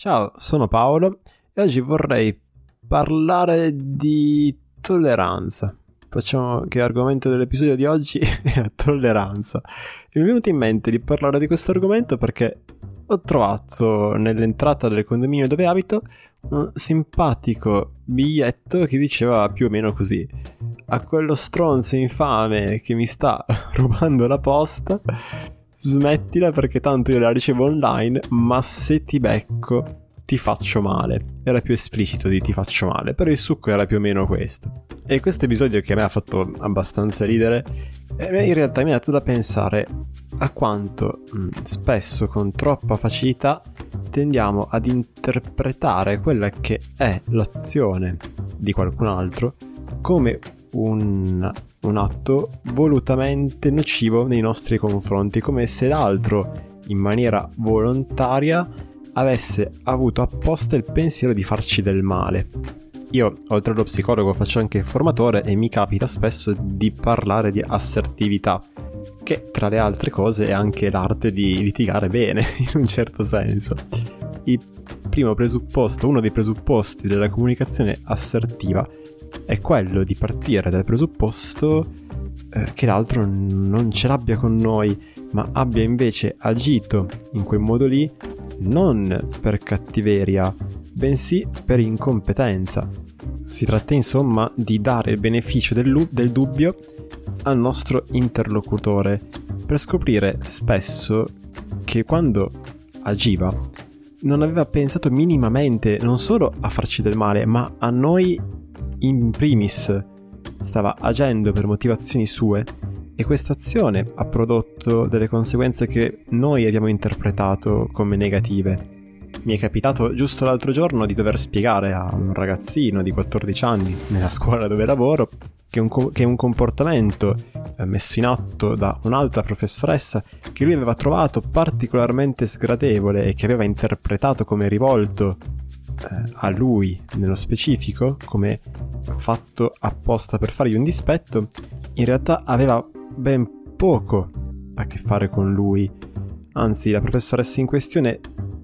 Ciao, sono Paolo e oggi vorrei parlare di tolleranza. Facciamo che l'argomento dell'episodio di oggi è la tolleranza. Mi è venuto in mente di parlare di questo argomento perché ho trovato nell'entrata del condominio dove abito un simpatico biglietto che diceva più o meno così. A quello stronzo infame che mi sta rubando la posta, smettila perché tanto io la ricevo online, ma se ti becco ti faccio male. Era più esplicito di ti faccio male, però il succo era più o meno questo. E questo episodio che a me ha fatto abbastanza ridere, eh, in realtà mi ha dato da pensare a quanto mm, spesso con troppa facilità tendiamo ad interpretare quella che è l'azione di qualcun altro come un un atto volutamente nocivo nei nostri confronti, come se l'altro, in maniera volontaria, avesse avuto apposta il pensiero di farci del male. Io, oltre allo psicologo, faccio anche il formatore e mi capita spesso di parlare di assertività, che tra le altre cose è anche l'arte di litigare bene, in un certo senso. Il primo presupposto, uno dei presupposti della comunicazione assertiva è quello di partire dal presupposto eh, che l'altro non ce l'abbia con noi, ma abbia invece agito in quel modo lì non per cattiveria, bensì per incompetenza. Si tratta insomma di dare il beneficio del, del dubbio al nostro interlocutore per scoprire spesso che quando agiva non aveva pensato minimamente non solo a farci del male, ma a noi in primis stava agendo per motivazioni sue e questa azione ha prodotto delle conseguenze che noi abbiamo interpretato come negative. Mi è capitato giusto l'altro giorno di dover spiegare a un ragazzino di 14 anni nella scuola dove lavoro che un, co- che un comportamento eh, messo in atto da un'altra professoressa che lui aveva trovato particolarmente sgradevole e che aveva interpretato come rivolto eh, a lui nello specifico, come fatto apposta per fargli un dispetto, in realtà aveva ben poco a che fare con lui. Anzi, la professoressa in questione,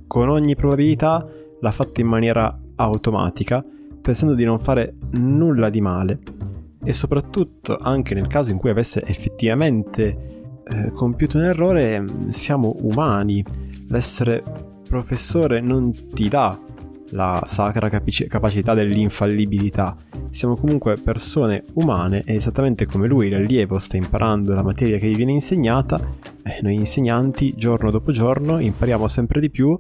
con ogni probabilità, l'ha fatto in maniera automatica, pensando di non fare nulla di male. E soprattutto, anche nel caso in cui avesse effettivamente eh, compiuto un errore, siamo umani. L'essere professore non ti dà la sacra capic- capacità dell'infallibilità. Siamo comunque persone umane e esattamente come lui, l'allievo, sta imparando la materia che gli viene insegnata, eh, noi insegnanti, giorno dopo giorno, impariamo sempre di più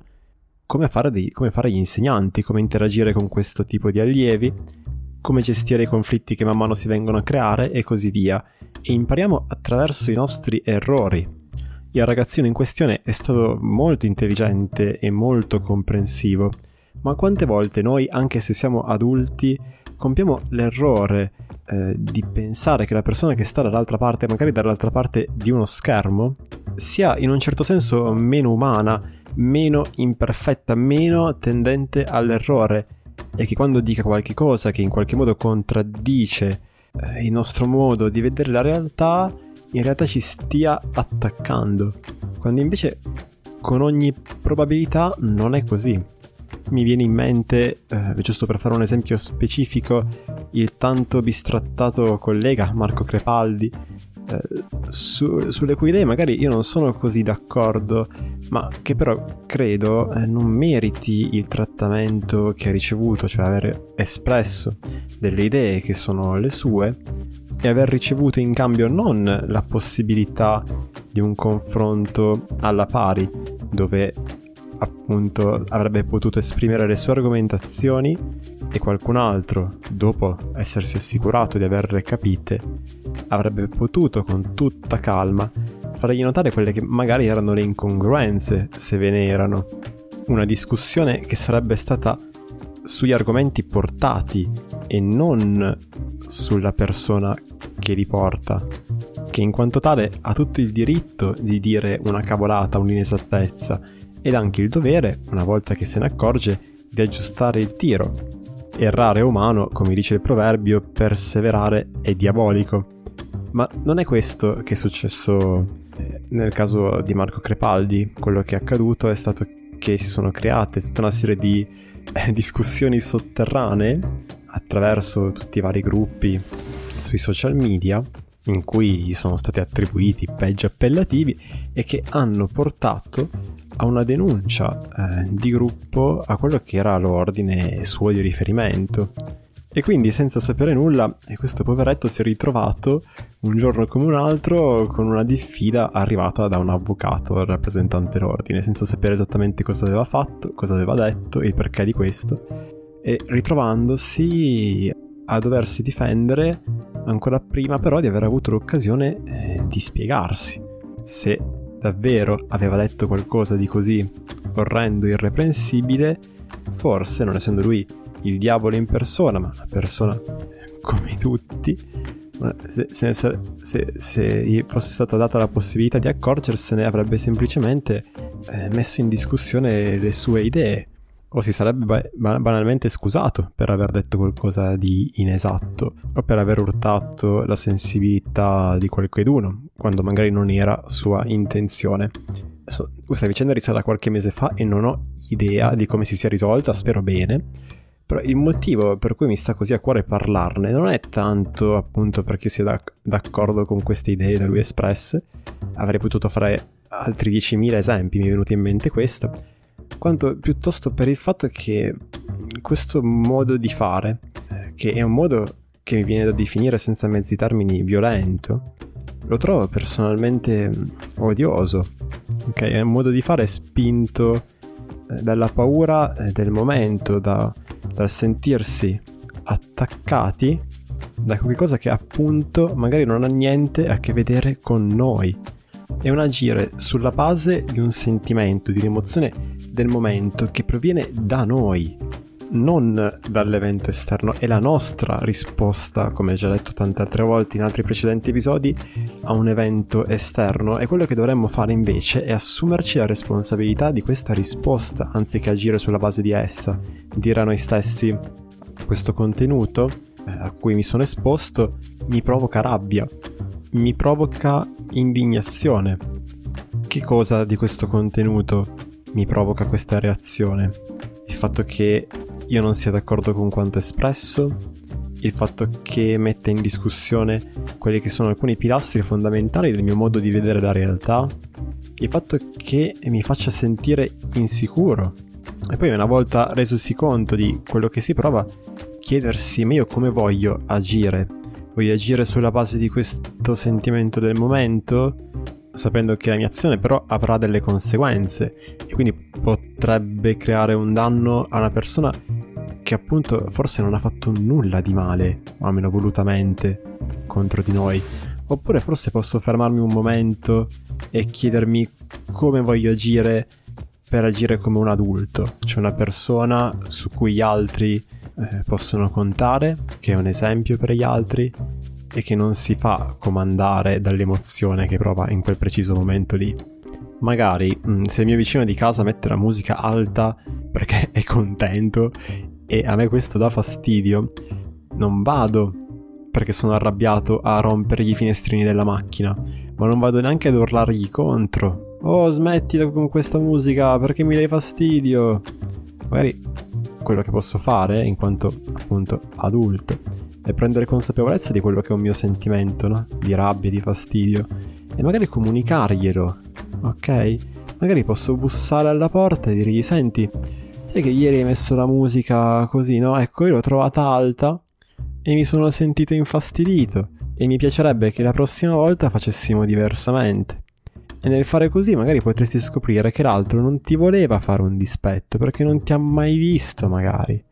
come fare, dei, come fare gli insegnanti, come interagire con questo tipo di allievi, come gestire i conflitti che man mano si vengono a creare e così via. E impariamo attraverso i nostri errori. Il ragazzino in questione è stato molto intelligente e molto comprensivo ma quante volte noi, anche se siamo adulti, compiamo l'errore eh, di pensare che la persona che sta dall'altra parte, magari dall'altra parte di uno schermo, sia in un certo senso meno umana, meno imperfetta, meno tendente all'errore e che quando dica qualche cosa che in qualche modo contraddice eh, il nostro modo di vedere la realtà, in realtà ci stia attaccando, quando invece con ogni probabilità non è così mi viene in mente, eh, giusto per fare un esempio specifico, il tanto bistrattato collega Marco Crepaldi, eh, su, sulle cui idee magari io non sono così d'accordo, ma che però credo eh, non meriti il trattamento che ha ricevuto, cioè aver espresso delle idee che sono le sue e aver ricevuto in cambio non la possibilità di un confronto alla pari, dove appunto avrebbe potuto esprimere le sue argomentazioni e qualcun altro, dopo essersi assicurato di averle capite, avrebbe potuto con tutta calma fargli notare quelle che magari erano le incongruenze, se ve ne erano. Una discussione che sarebbe stata sugli argomenti portati e non sulla persona che li porta, che in quanto tale ha tutto il diritto di dire una cavolata, un'inesattezza ed anche il dovere, una volta che se ne accorge, di aggiustare il tiro. Errare è umano, come dice il proverbio, perseverare è diabolico. Ma non è questo che è successo eh, nel caso di Marco Crepaldi. Quello che è accaduto è stato che si sono create tutta una serie di eh, discussioni sotterranee attraverso tutti i vari gruppi sui social media in cui sono stati attribuiti peggio appellativi e che hanno portato a una denuncia eh, di gruppo a quello che era l'ordine suo di riferimento. E quindi senza sapere nulla, questo poveretto si è ritrovato un giorno come un altro con una diffida arrivata da un avvocato rappresentante l'ordine, senza sapere esattamente cosa aveva fatto, cosa aveva detto, il perché di questo, e ritrovandosi a doversi difendere ancora prima però di aver avuto l'occasione eh, di spiegarsi se davvero aveva detto qualcosa di così orrendo e irreprensibile, forse non essendo lui il diavolo in persona, ma una persona come tutti, se, se, se, se, fosse stata data la possibilità di accorgersene avrebbe semplicemente eh, messo in discussione le sue idee o si sarebbe ba- banalmente scusato per aver detto qualcosa di inesatto o per aver urtato la sensibilità di qualcuno quando magari non era sua intenzione. Adesso, questa vicenda risale a qualche mese fa e non ho idea di come si sia risolta, spero bene. Però il motivo per cui mi sta così a cuore parlarne non è tanto appunto perché sia d'accordo con queste idee da lui espresse, avrei potuto fare altri 10.000 esempi, mi è venuto in mente questo, quanto piuttosto per il fatto che questo modo di fare, eh, che è un modo che mi viene da definire senza mezzi termini violento, lo trovo personalmente mm, odioso. Ok, è un modo di fare spinto eh, dalla paura eh, del momento, da, dal sentirsi attaccati da qualcosa che appunto magari non ha niente a che vedere con noi. È un agire sulla base di un sentimento, di un'emozione del momento che proviene da noi, non dall'evento esterno, è la nostra risposta, come già detto tante altre volte in altri precedenti episodi, a un evento esterno. E quello che dovremmo fare invece è assumerci la responsabilità di questa risposta anziché agire sulla base di essa, dire a noi stessi questo contenuto eh, a cui mi sono esposto mi provoca rabbia, mi provoca indignazione. Che cosa di questo contenuto mi provoca questa reazione. Il fatto che io non sia d'accordo con quanto espresso, il fatto che metta in discussione quelli che sono alcuni pilastri fondamentali del mio modo di vedere la realtà, il fatto che mi faccia sentire insicuro. E poi una volta resosi conto di quello che si prova, chiedersi ma io come voglio agire? Voglio agire sulla base di questo sentimento del momento? Sapendo che la mia azione però avrà delle conseguenze e quindi potrebbe creare un danno a una persona che appunto forse non ha fatto nulla di male, o almeno volutamente, contro di noi. Oppure forse posso fermarmi un momento e chiedermi come voglio agire per agire come un adulto, cioè una persona su cui gli altri eh, possono contare, che è un esempio per gli altri e che non si fa comandare dall'emozione che prova in quel preciso momento lì. Magari mm, se il mio vicino di casa mette la musica alta perché è contento e a me questo dà fastidio, non vado perché sono arrabbiato a rompergli i finestrini della macchina, ma non vado neanche ad urlargli contro. Oh, smettila con questa musica perché mi dai fastidio. Magari quello che posso fare in quanto appunto adulto e prendere consapevolezza di quello che è un mio sentimento, no? Di rabbia, di fastidio e magari comunicarglielo, ok? Magari posso bussare alla porta e dirgli senti, sai che ieri hai messo la musica così, no? Ecco, io l'ho trovata alta e mi sono sentito infastidito e mi piacerebbe che la prossima volta facessimo diversamente. E nel fare così magari potresti scoprire che l'altro non ti voleva fare un dispetto perché non ti ha mai visto magari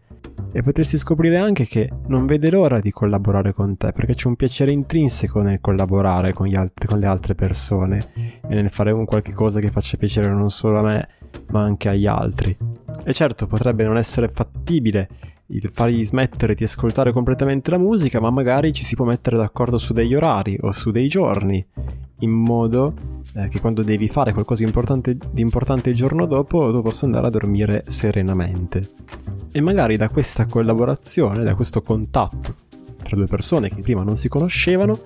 e potresti scoprire anche che non vede l'ora di collaborare con te perché c'è un piacere intrinseco nel collaborare con, altri, con le altre persone e nel fare un qualche cosa che faccia piacere non solo a me ma anche agli altri. E certo potrebbe non essere fattibile il fargli smettere di ascoltare completamente la musica, ma magari ci si può mettere d'accordo su degli orari o su dei giorni, in modo eh, che quando devi fare qualcosa importante, di importante il giorno dopo, tu possa andare a dormire serenamente. E magari da questa collaborazione, da questo contatto tra due persone che prima non si conoscevano,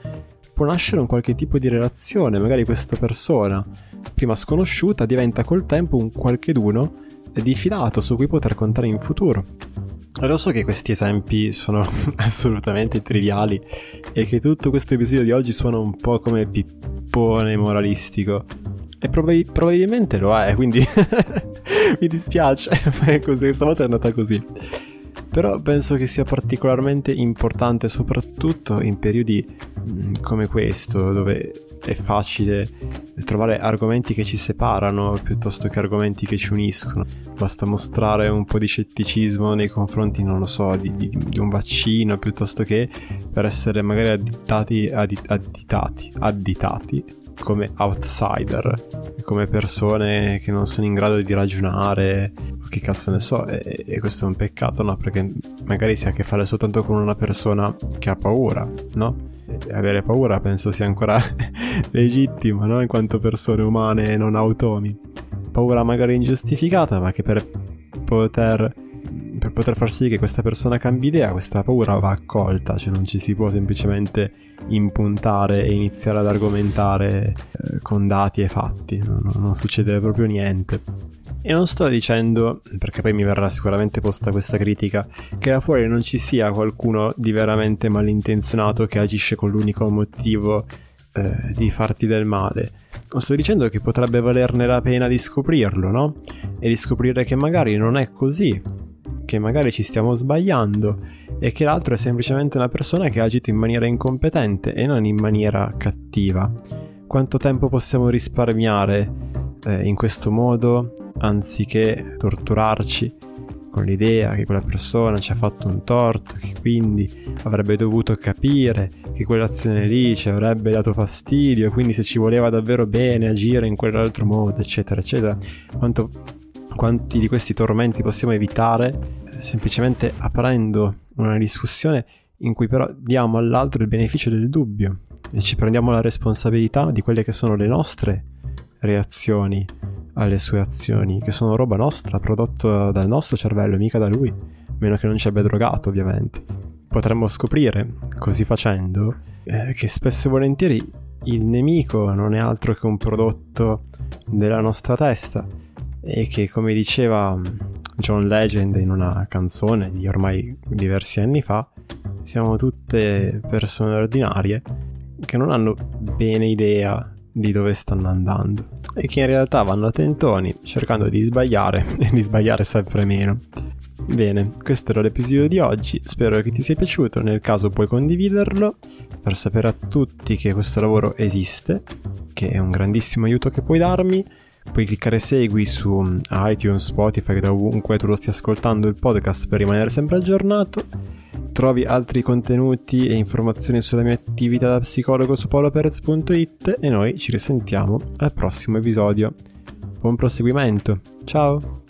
può nascere un qualche tipo di relazione. Magari questa persona, prima sconosciuta, diventa col tempo un qualcheduno diffidato su cui poter contare in futuro. Lo so che questi esempi sono assolutamente triviali e che tutto questo episodio di oggi suona un po' come pippone moralistico. E prob- probabilmente lo è, quindi mi dispiace, ma così, questa volta è andata così. Però penso che sia particolarmente importante soprattutto in periodi mm, come questo, dove è facile trovare argomenti che ci separano piuttosto che argomenti che ci uniscono. Basta mostrare un po' di scetticismo nei confronti, non lo so, di, di, di un vaccino piuttosto che per essere magari additati, additati, additati come outsider, come persone che non sono in grado di ragionare, che cazzo ne so, e, e, questo è un peccato, no? Perché magari si ha a che fare soltanto con una persona che ha paura, no? avere paura penso sia ancora legittimo, no? In quanto persone umane non automi. Paura magari ingiustificata, ma che per poter, per poter far sì che questa persona cambi idea, questa paura va accolta, cioè non ci si può semplicemente impuntare e iniziare ad argomentare eh, con dati e fatti, non, non succede proprio niente. E non sto dicendo, perché poi mi verrà sicuramente posta questa critica, che da fuori non ci sia qualcuno di veramente malintenzionato che agisce con l'unico motivo eh, di farti del male. Sto dicendo che potrebbe valerne la pena di scoprirlo, no? E di scoprire che magari non è così, che magari ci stiamo sbagliando e che l'altro è semplicemente una persona che ha agito in maniera incompetente e non in maniera cattiva. Quanto tempo possiamo risparmiare eh, in questo modo anziché torturarci con l'idea che quella persona ci ha fatto un torto, che quindi avrebbe dovuto capire che quell'azione lì ci avrebbe dato fastidio, quindi se ci voleva davvero bene agire in quell'altro modo, eccetera, eccetera. Quanto, quanti di questi tormenti possiamo evitare semplicemente aprendo una discussione in cui però diamo all'altro il beneficio del dubbio e ci prendiamo la responsabilità di quelle che sono le nostre reazioni alle sue azioni, che sono roba nostra, prodotto dal nostro cervello, mica da lui, meno che non ci abbia drogato ovviamente. Potremmo scoprire, così facendo, eh, che spesso e volentieri il nemico non è altro che un prodotto della nostra testa e che, come diceva John Legend in una canzone di ormai diversi anni fa, siamo tutte persone ordinarie che non hanno bene idea di dove stanno andando e che in realtà vanno a tentoni cercando di sbagliare e di sbagliare sempre meno. Bene, questo era l'episodio di oggi, spero che ti sia piaciuto, nel caso puoi condividerlo, far sapere a tutti che questo lavoro esiste, che è un grandissimo aiuto che puoi darmi, puoi cliccare segui su iTunes, Spotify, da ovunque tu lo stia ascoltando il podcast per rimanere sempre aggiornato Trovi altri contenuti e informazioni sulla mia attività da psicologo su paoloperez.it e noi ci risentiamo al prossimo episodio. Buon proseguimento, ciao!